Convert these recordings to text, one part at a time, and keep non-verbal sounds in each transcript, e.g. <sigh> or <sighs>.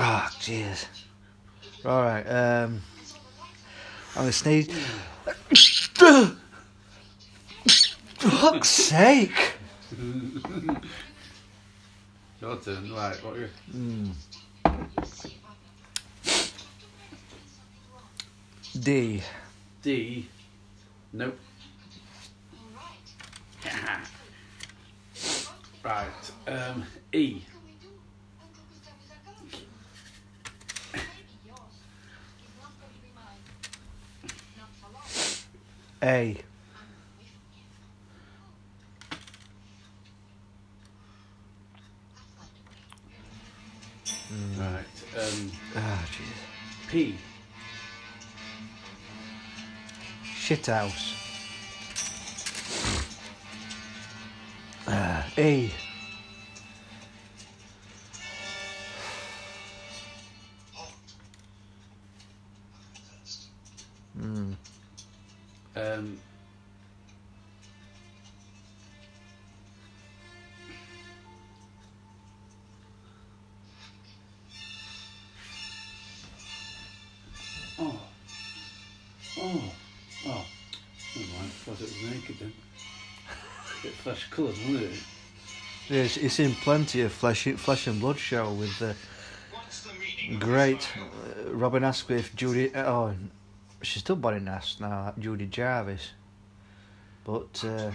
Ah, jeez. All right. Um, I'm gonna sneeze. For Fuck's sake! Your turn. Right, what are you? D. D. Nope. <laughs> right. Um, E. A. Right. Um, Ah, jeez. P. Shithouse. Uh, E. Oh. Oh. Never mind. I thought it was naked then. bit flesh coloured, wasn't it? It's, it's in plenty of flesh, flesh and blood show with the great uh, Robin Askwith, Judy. Oh, she's still body nast now. Judy Jarvis, but uh,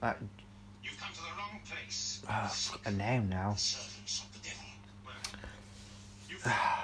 that, You've come to the wrong place. oh, I've got a name now. <sighs>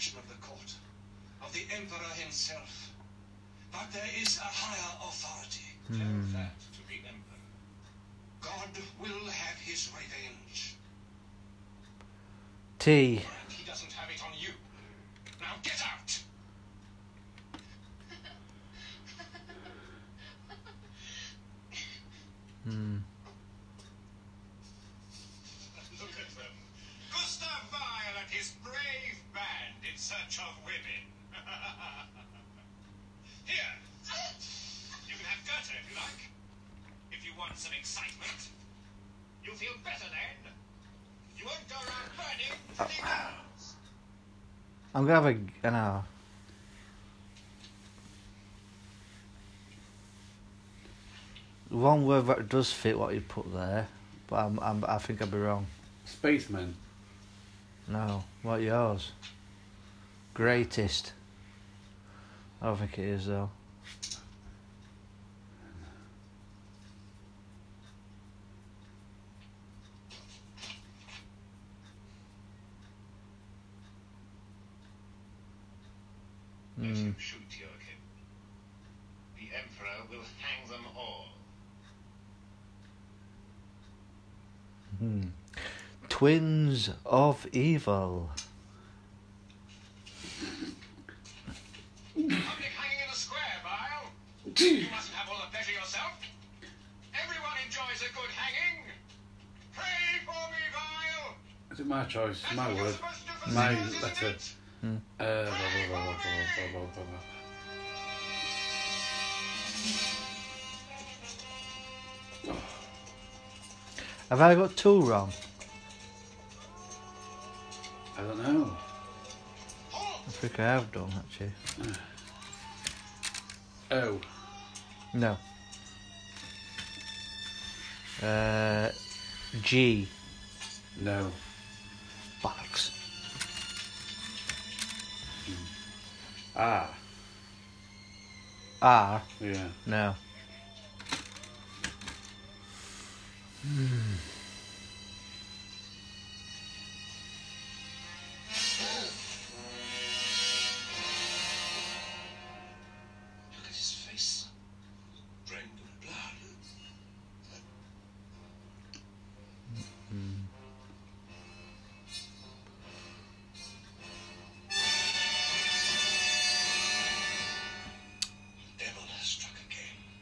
protection of the court, of the emperor himself. But there is a higher authority. Tell that to the emperor. God will have his revenge. T. He doesn't have it on you. Now get out! Hmm. Look at them. Gustav Weil and his brave band in search of women. Here. You can have Goethe if you like. If you want some excitement. You'll feel better then. You won't go around burning to the. I'm gonna have a. I know. Uh, one word that does fit what you put there, but I'm, I'm, I think I'd be wrong. Spaceman. No, what yours? Greatest. I don't think it is though. Hmm. him shoot Joachim. The emperor will hang them all. Hmm. Twins of Evil. my choice, my word, my letter. Mm. Uh, blah, blah, blah, Have I got two wrong? I don't know. I think I have done actually. Oh. No. Uh, G. No. Box. Hmm. Ah. Ah. Yeah. No. Hmm.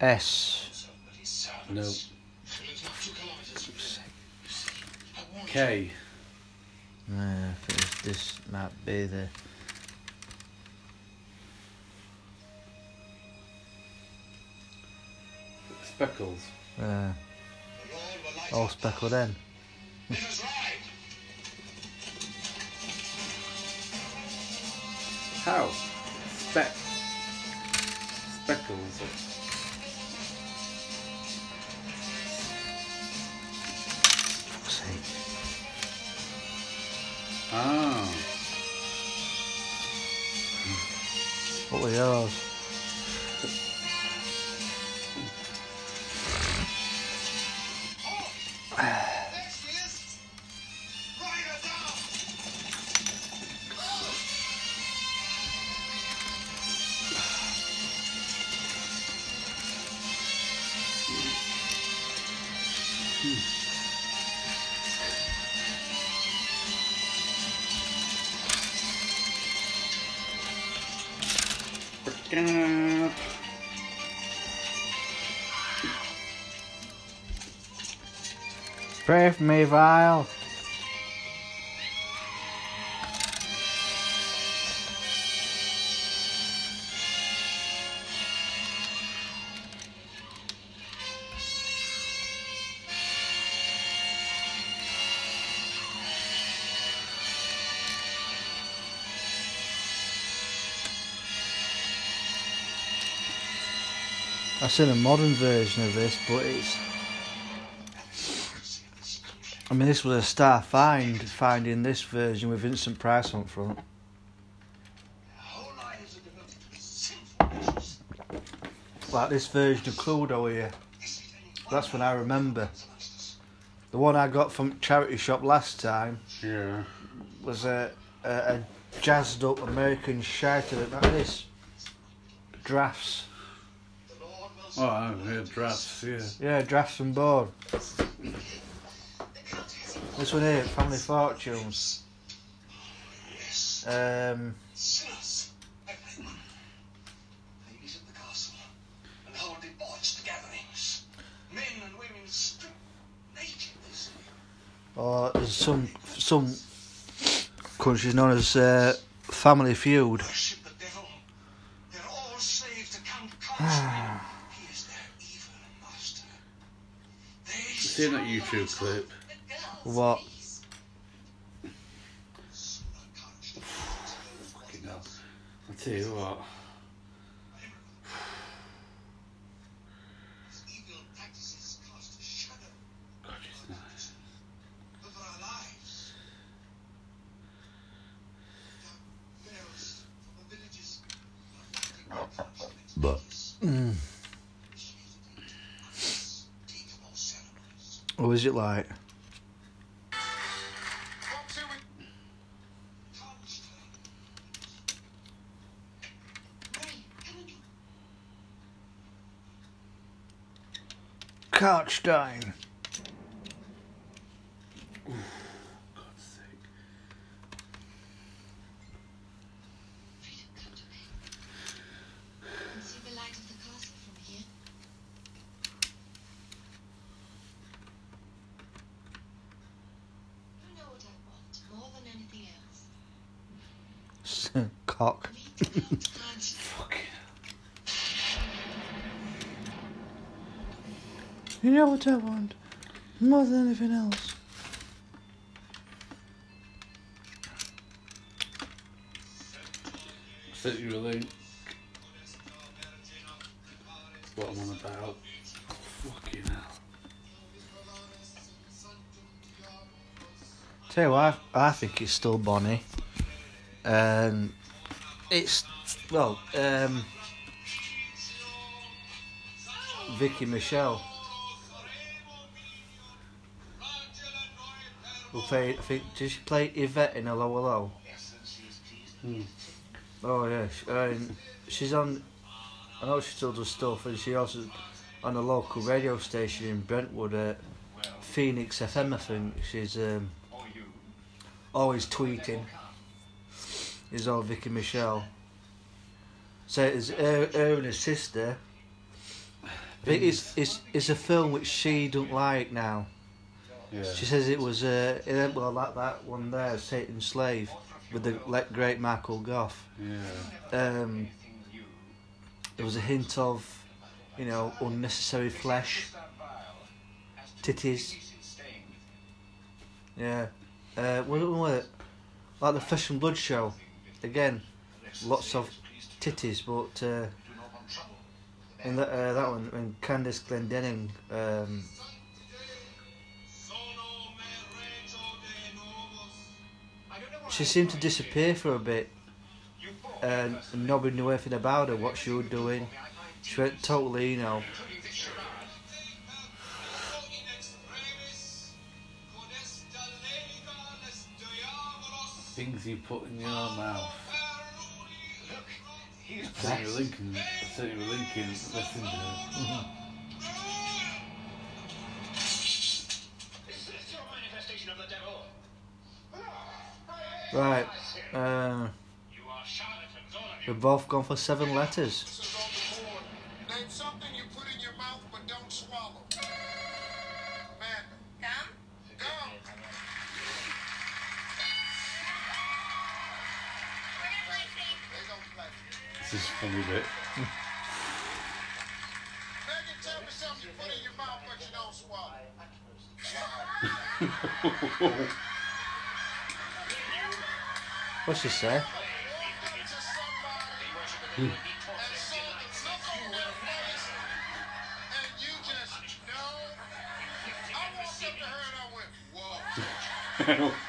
S. No. It's not two kilometers. I warned you. K. Uh, I think this- this might be the. Speckles. Uh, The Lord will light all speckled in. <laughs> For me, Vile. I've seen a modern version of this, but it's I mean, this was a star find, finding this version with Vincent Price on front. Our whole lives are devoted to sinful pleasures. Like this version of Cluedo here. That's when I remember. The one I got from charity shop last time Yeah. was a, a, a jazzed up American shouter like this. Drafts. The Lord will Oh, I've heard drafts, yeah. Yeah, drafts and board. This one here, Family Fortunes. Yes. Um, Sinners. Everyone. They visit the castle and hold debauched gatherings. Men and women stripped naked, they say. or there's some some countries known as uh, Family Feud. Worship the devil. They're all slaves to Count Karnstein. he is their evil master. They Seen that YouTube clip. What? Fucking hell. I'll tell you what. Evil practices cast a shadow God, she's nice. over our lives. The pharaohs from the villages are fighting the But- Mm. What was it like? Karnstein. God's sake. and see the light of the castle from here. You know what I want more than anything else. Cock. Me to Count Karnstein. Fucking You know what I want? More than anything else. Sent you a link. What I'm on about. Fucking hell. Tell you what, I, I think it's still Bonnie. Um, it's, well, um, Vicki Michelle. Who played, I think, did she play Yvette in 'Allo 'Allo? Hmm. Oh yeah, she, um, she's on. I know she still does stuff, and she also on a local radio station in Brentwood, uh, Phoenix FM. I think she's um, always tweeting. Is all Vicki Michelle. So it's her, her and her sister. it's it's it's a film which she don't like now. Yeah. She says it was uh well that that one there, Satan's Slave, with the le- great Michael Gough. Yeah. Um, there was a hint of, you know, unnecessary flesh, titties. Yeah. Uh, what was it? Like the Flesh and Blood show. Again, lots of titties, but uh, in that uh, that one, when Candace Glendenning, um, she seemed to disappear for a bit, and nobody knew anything about her, what she was doing. She went totally, you know. Things you put in your mouth. Senator Lincoln, Senator Lincoln listened to it. <laughs> <laughs> Right. Uh, we've both gone for seven letters. Name something you put What's she say? Walk up to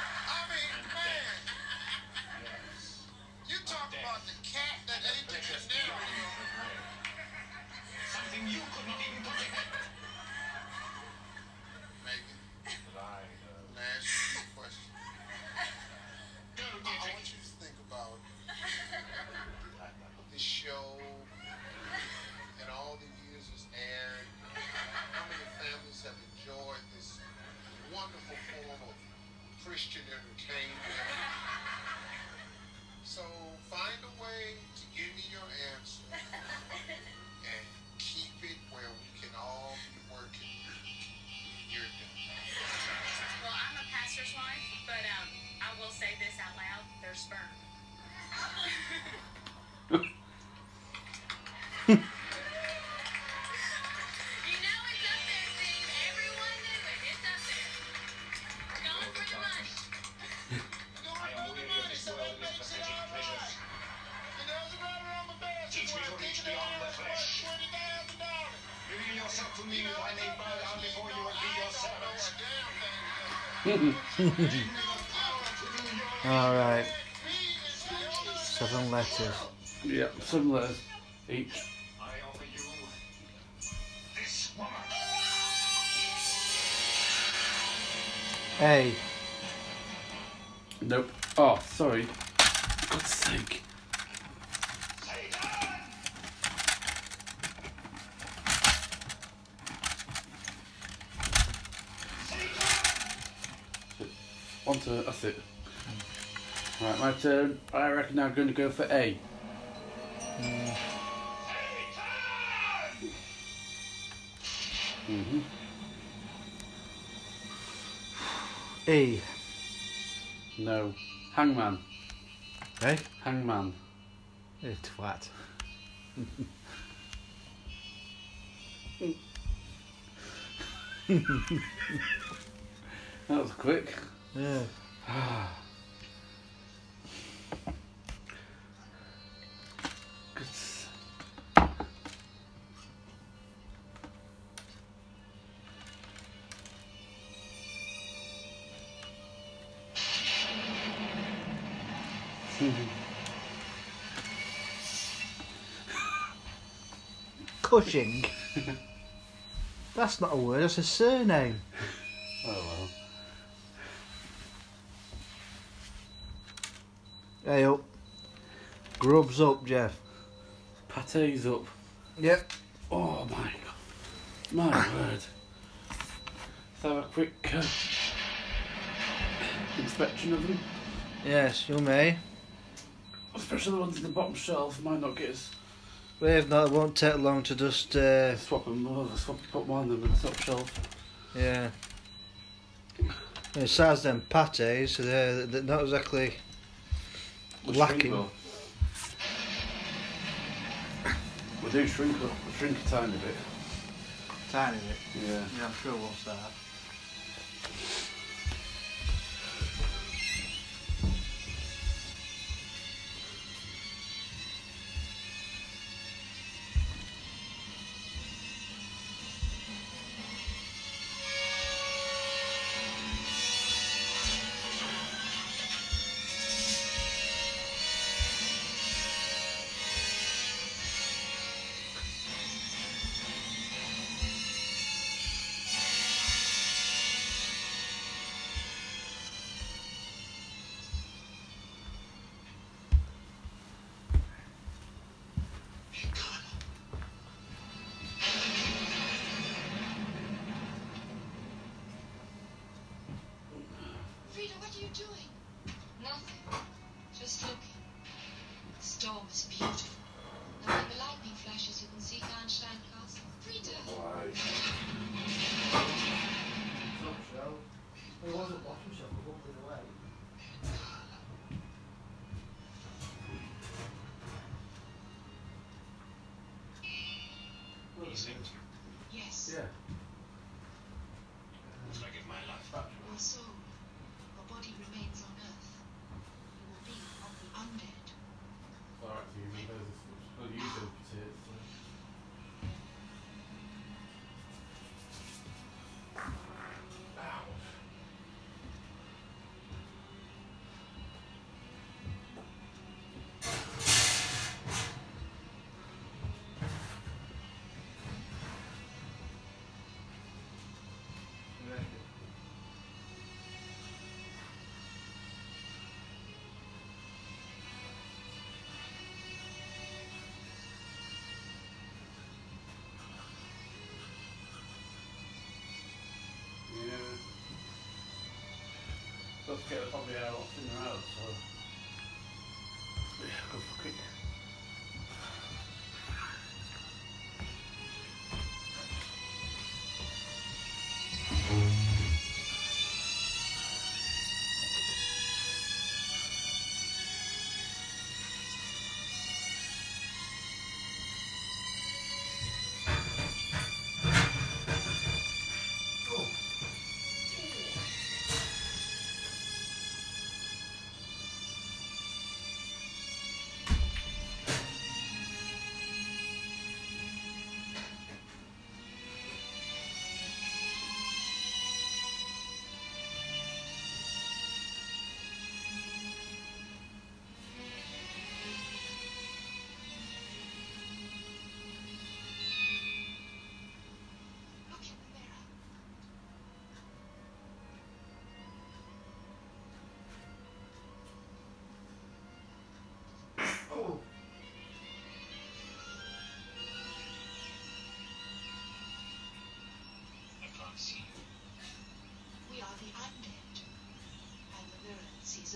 Mm-hmm. <laughs> All right. Seven letters. Yeah, seven letters each. I offer you this woman. A. Nope. Oh, sorry. God's sake. Satan! On to that's it. Right, my turn. I reckon I'm going to go for A. Mm-hmm. E. No. Hangman. Hangman. Twat. <laughs> That was quick. Yeah. Cushing. That's not a word, that's a surname. Oh well. Hey up. Grubs up, Jeff. Pate's up. Yep. Oh my god. My word. Let's have a quick uh, inspection of them. Yes, you may. Especially the ones in the bottom shelf might not get as Wave no, it won't take long to just uh, Swap them over, swap, put one of them in the top shelf. yeah. Besides them pates, they're, they're not exactly We'll Lacking. We do shrink, a- shrink a tiny bit. tiny bit. Yeah. Yeah, I'm sure we'll start. You doing? Nothing. Just looking. The storm is beautiful. And when the lightning flashes, you can see Karnstein Castle. Frida! It wasn't bottom shelf, but up the way. Easy. Yes. Yeah. Let's get probably in the out,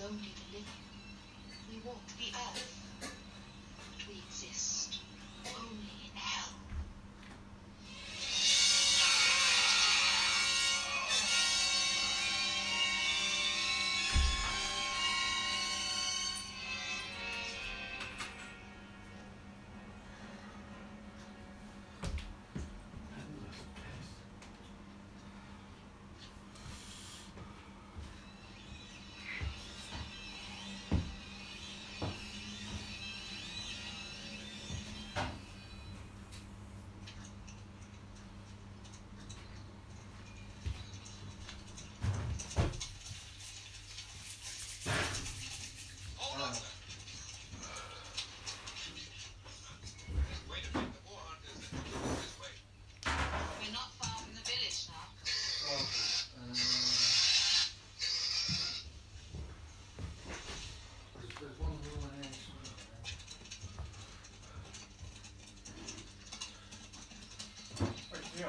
only the living. We walk the earth.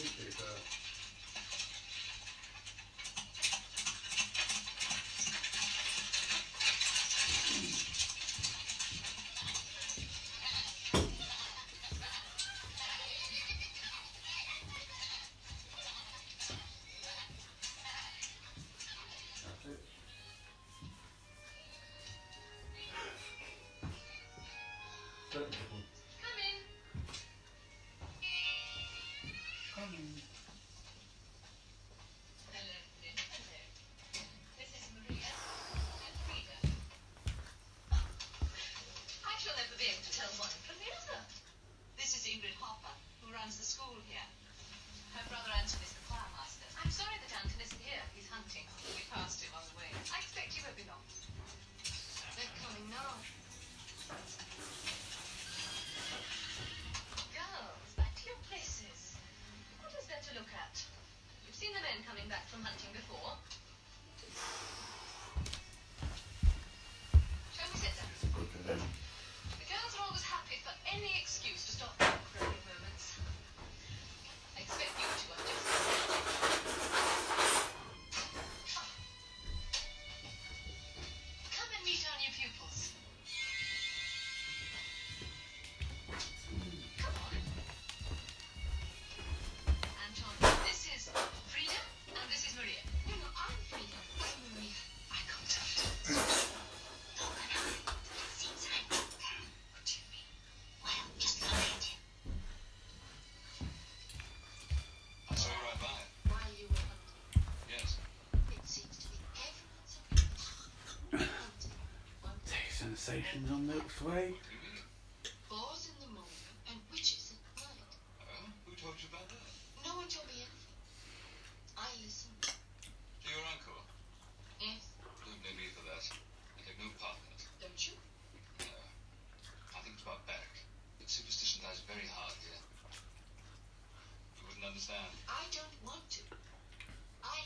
appreciate that. on the Way. In the morning and witches at night. Who about? No one told me. I listened. To your uncle? Yes. Don't need for that. I no. Don't you? No. I think it's superstition dies very hard here. You wouldn't understand. I don't want to. I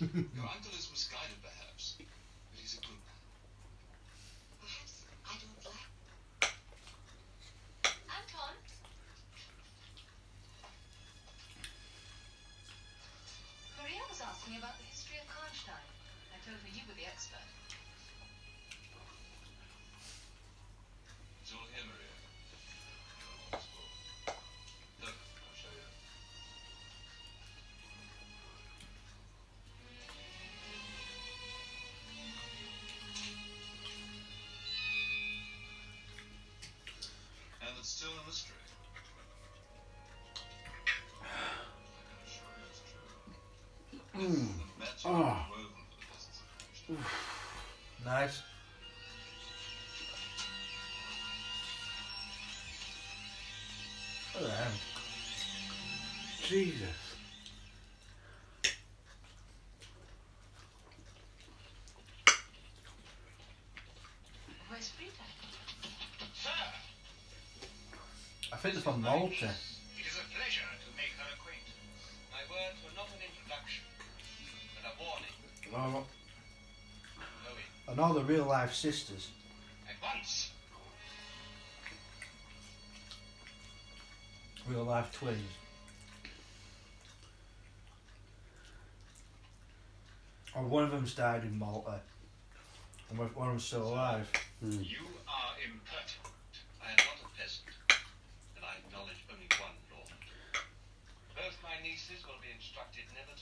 <laughs> your uncle is Mm. Oh. Nice. Hallo, Jesus. Where's Sir. I think it's from Malta. Alright. And all the real life sisters. At once. Real life twins. Or one of them's died in Malta. And one of them's still alive. Mm. You are impertinent. I am not a peasant. And I acknowledge only one law. Both my nieces will be instructed never to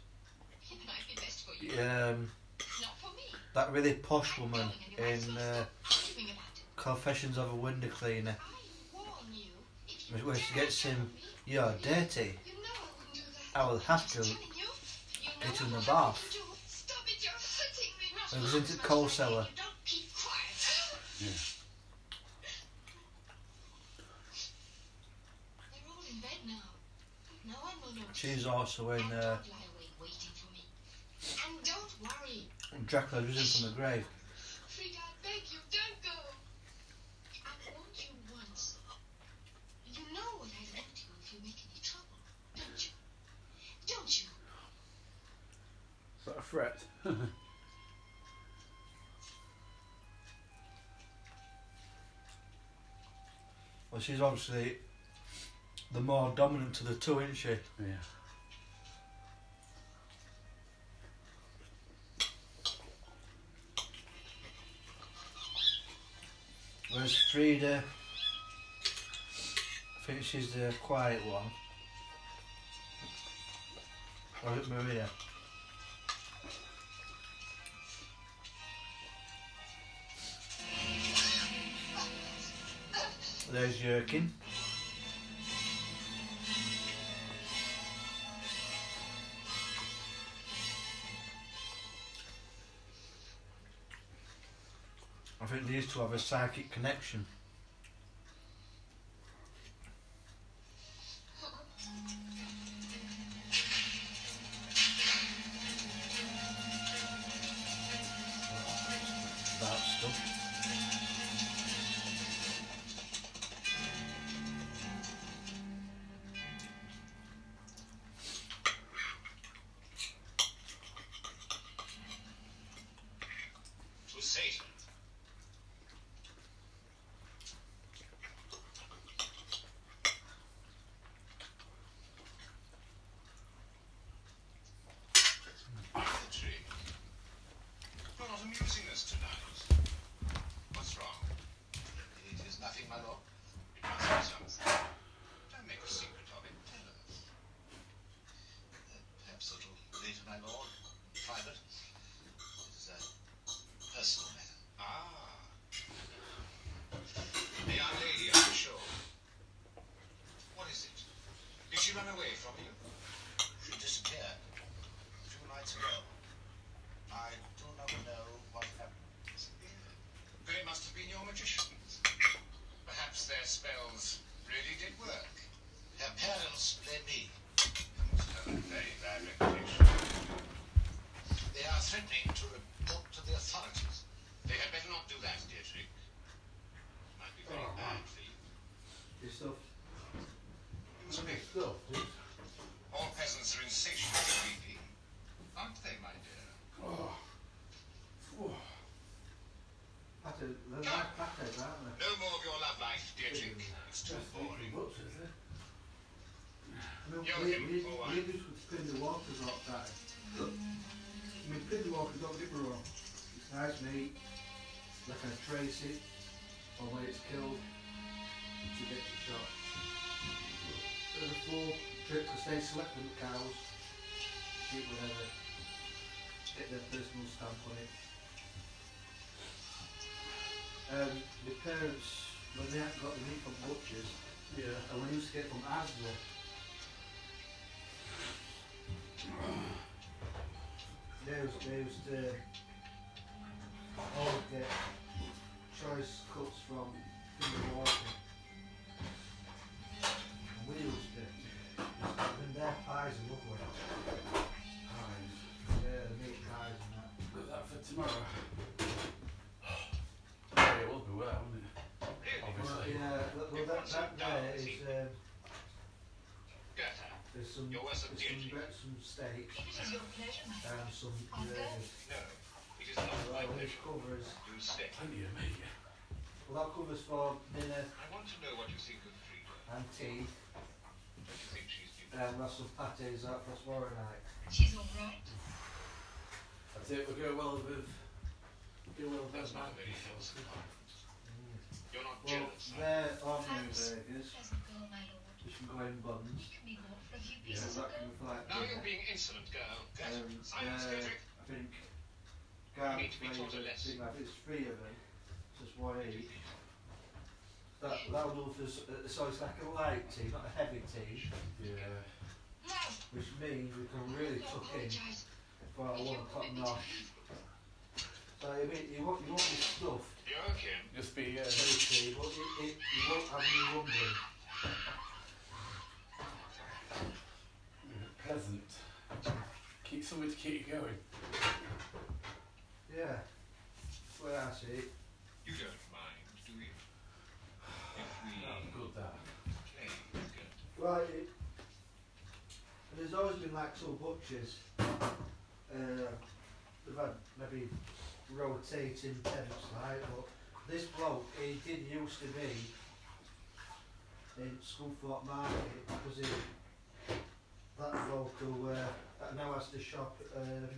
Um, Not for me. that really posh woman in uh, stop arguing about it. Confessions of a Window Cleaner, I warn you, if you where she gets him, "You're dirty." I wouldn't do that. I will have to I'm telling you, you know get in the bath. it, you're hurting me. Not It was into the coal cellar. think you Don't keep quiet. Yeah. They're all in bed now. No one will notice. She's also in uh, don't lie awake waiting for me. And don't worry. Dracula risen from the grave. Frida, I beg you, don't go. I warned you once. You know what I do if you make any trouble, don't you? Don't you? Is a threat? <laughs> Well, she's obviously the more dominant of the two, isn't she? yeah. Whereas Frida, I think she's the quiet one. Or is it Maria? There's Yerkin. I think these two have a psychic connection. You're they select the cows, sheep, whatever, get their personal stamp on it. Um, the parents, when they got the meat from butchers, Yeah. and when you used to get from Asda, they used, they used to always get choice cuts from Kinder Water. Tomorrow. <sighs> Yeah, it will be well, won't it? Really? Well, yeah, well, well, that, that there is, um, Goethe. there's some, You're worse there's than some, Deirdre. bre- some steaks If it is your pleasure, my and some gravy. No, it is not my Well, this pleasure. covers, You stay. Plenty of meat. well, that covers for dinner I want to know what you think of Frida. and tea. Don't you think she's beautiful? And we'll have some pates out for tomorrow night. she's all right. I'd say it would go well with. Go well with That's not a very bad. healthy. You're not Well, jealous. are you? they're I ordinary was a burgers, pleasant girl, my lord. which can go in buns. Be bought for a few Yeah, pieces that of can for like Now you're being insolent, girl. Get Um, silence, uh, Cedric. I think need garlic to be taught a flavour, lesson. like it's three of them, just one each. That that'll do for s- uh, so it's like a light tea, not a heavy tea, Yeah. Which means we can really I tuck in apologise. for our If you one top permit to notch. leave. So I mean, you won't you won't be stuffed You're okay. Just be uh, heavy but it, it, you won't have any rumbling. pleasant. Keep something to keep you going. Yeah, that's I see it. You don't mind, do you? If we That's good. That. play good. Right. It, there's always been like some butchers. Uh, they've had maybe rotating temps, right? But this bloke, he did used to be in Scunthorpe Market because he that who uh, that now has to shop um,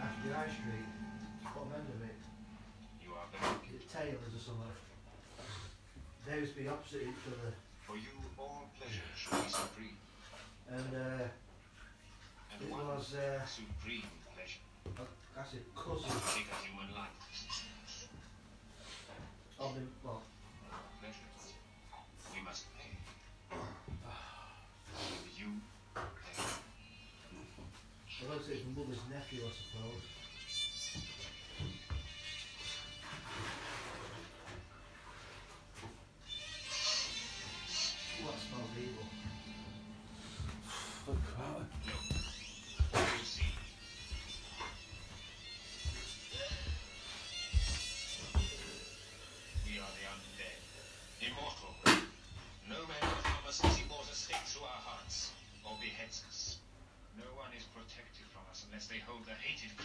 after the High Street. What end of it? You are The Taylors or something. They used to be opposite each other, For you, all pleasure should be supreme. and uh, it was uh, supreme pleasure that's a cousin a human life. of him. Well, Pleasures. We must. And <sighs> you play. well, that's his mother's nephew, I suppose. They hold the hated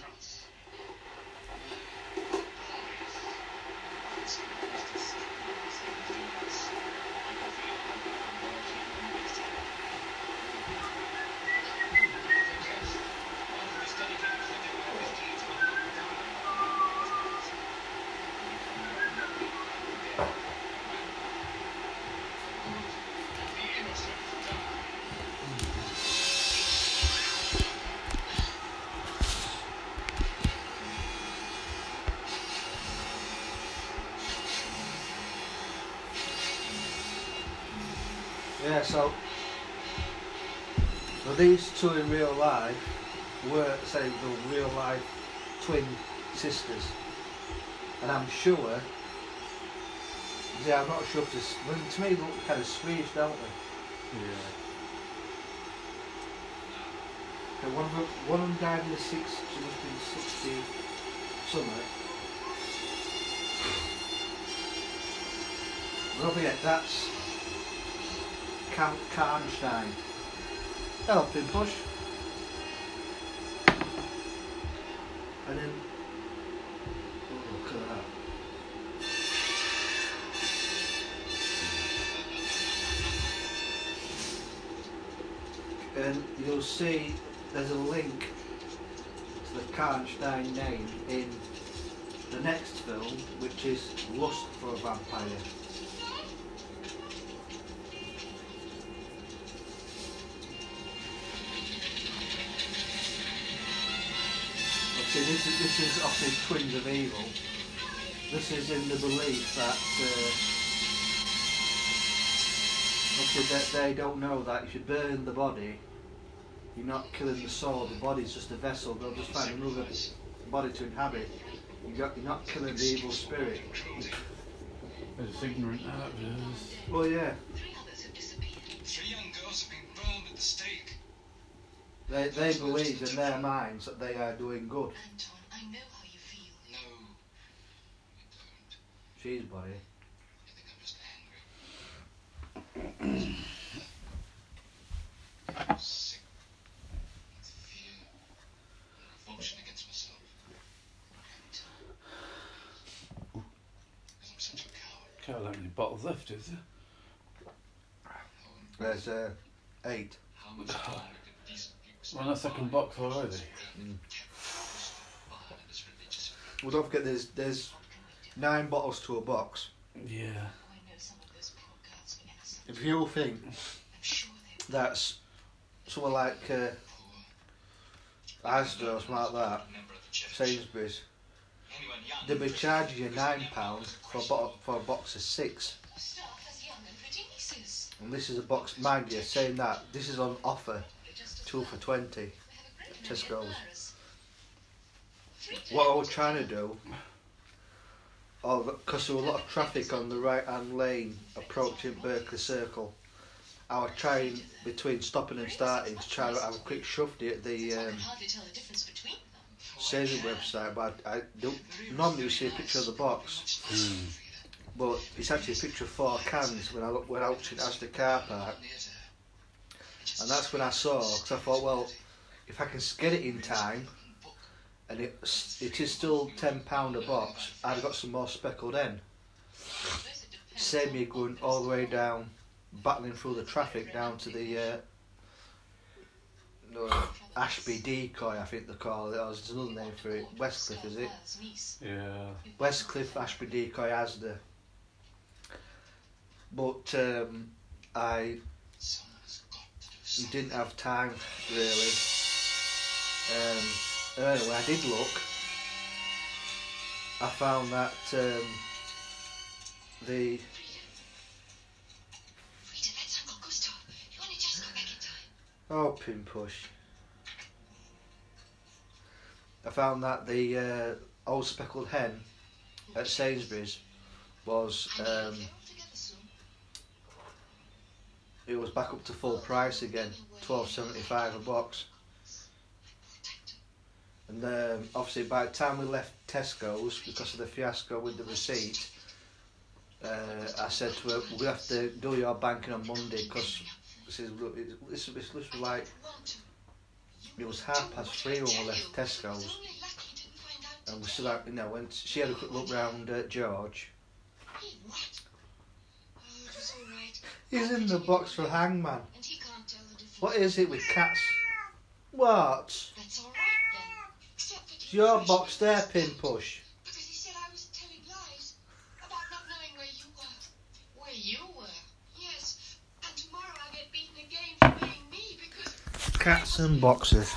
Yeah, so well, these two in real life were, say, the real life twin sisters, and I'm sure. Yeah, I'm not sure if this. Well, to me, they look kind of Swedish, don't they? Yeah. Okay, one of them, one of them died in the six. She must have been sixty something. But don't forget, that's Count Karnstein. Hello, Pimpush. And then, oh. And you'll see there's a link to the Karnstein name in the next film, which is Lust for a Vampire. This is, this is obviously Twins of Evil. This is in the belief that uh, obviously that they don't know that if you burn the body, you're not killing the soul. The body's just a vessel. They'll just find another body to inhabit. You got, you're not killing the evil spirit. They're ignorant actors. Well, yeah, Three others have disappeared. Three young girls have been burned at the stake. they they believe in their minds that they are doing good. Anton, I know how you feel. No, you don't. She's body. I think I'm just angry. I'm sick with fear and revulsion against myself. Because I'm such a coward. Can't have any bottles left, is there? There's uh, eight. How much longer could decent people We're on the second box already. Well, don't forget there's there's nine bottles to a box. Yeah. I know some of those poor girls were innocent. If you think that's someone like uh, Asda or something like that, Member of the church. Sainsbury's, they'll be charging you nine pounds for a bo- for a box of six. Your staff has young and pretty nieces. And this is a box, mind you, saying that this is on offer, They're just as two for twenty. They have a great many Tesco's. To What I was trying to do, because there was a lot of traffic on the right hand lane approaching Berkeley Circle, I was trying between stopping and starting to try to have a quick shufty at the um, can hardly tell the difference between them. Sainsbury's website, but I, I don't normally you see a picture of the box, Mm. but it's actually a picture of four cans when I look when I looked at Asda car park, and that's when I saw because I thought, well, if I can get it in time, and it it is still ten pound a box, I'd have got some more speckled hen. Suppose it Save me going all the way down, battling through the traffic down to the uh, no, Ashby Decoy, I think they call it. Or there's another name for it. Westcliff, is it? Scott's niece. Yeah. Westcliff, Ashby Decoy, Asda. But um, I Someone's got to do didn't have time really. Um, anyway, I did look. I found that um, the. Oh, pin push. I found that the uh, old speckled hen at Sainsbury's was um, it was back up to full price again, twelve seventy five a box. And um, obviously, by the time we left Tesco's because of the fiasco with the receipt, uh, I said to her, "We have to do your banking on Monday because this is this, was like it was half past three when we left Tesco's." And we still had, you know, when she had a quick look round at George. He's in the box for Hangman. What is it with cats? What? That's all right then. Except that It's your box questioning there, me Pin Push. Because he said I was telling lies about not knowing where you were. Where you were. Yes, and tomorrow I'll get beaten again for being me because Cats and boxes.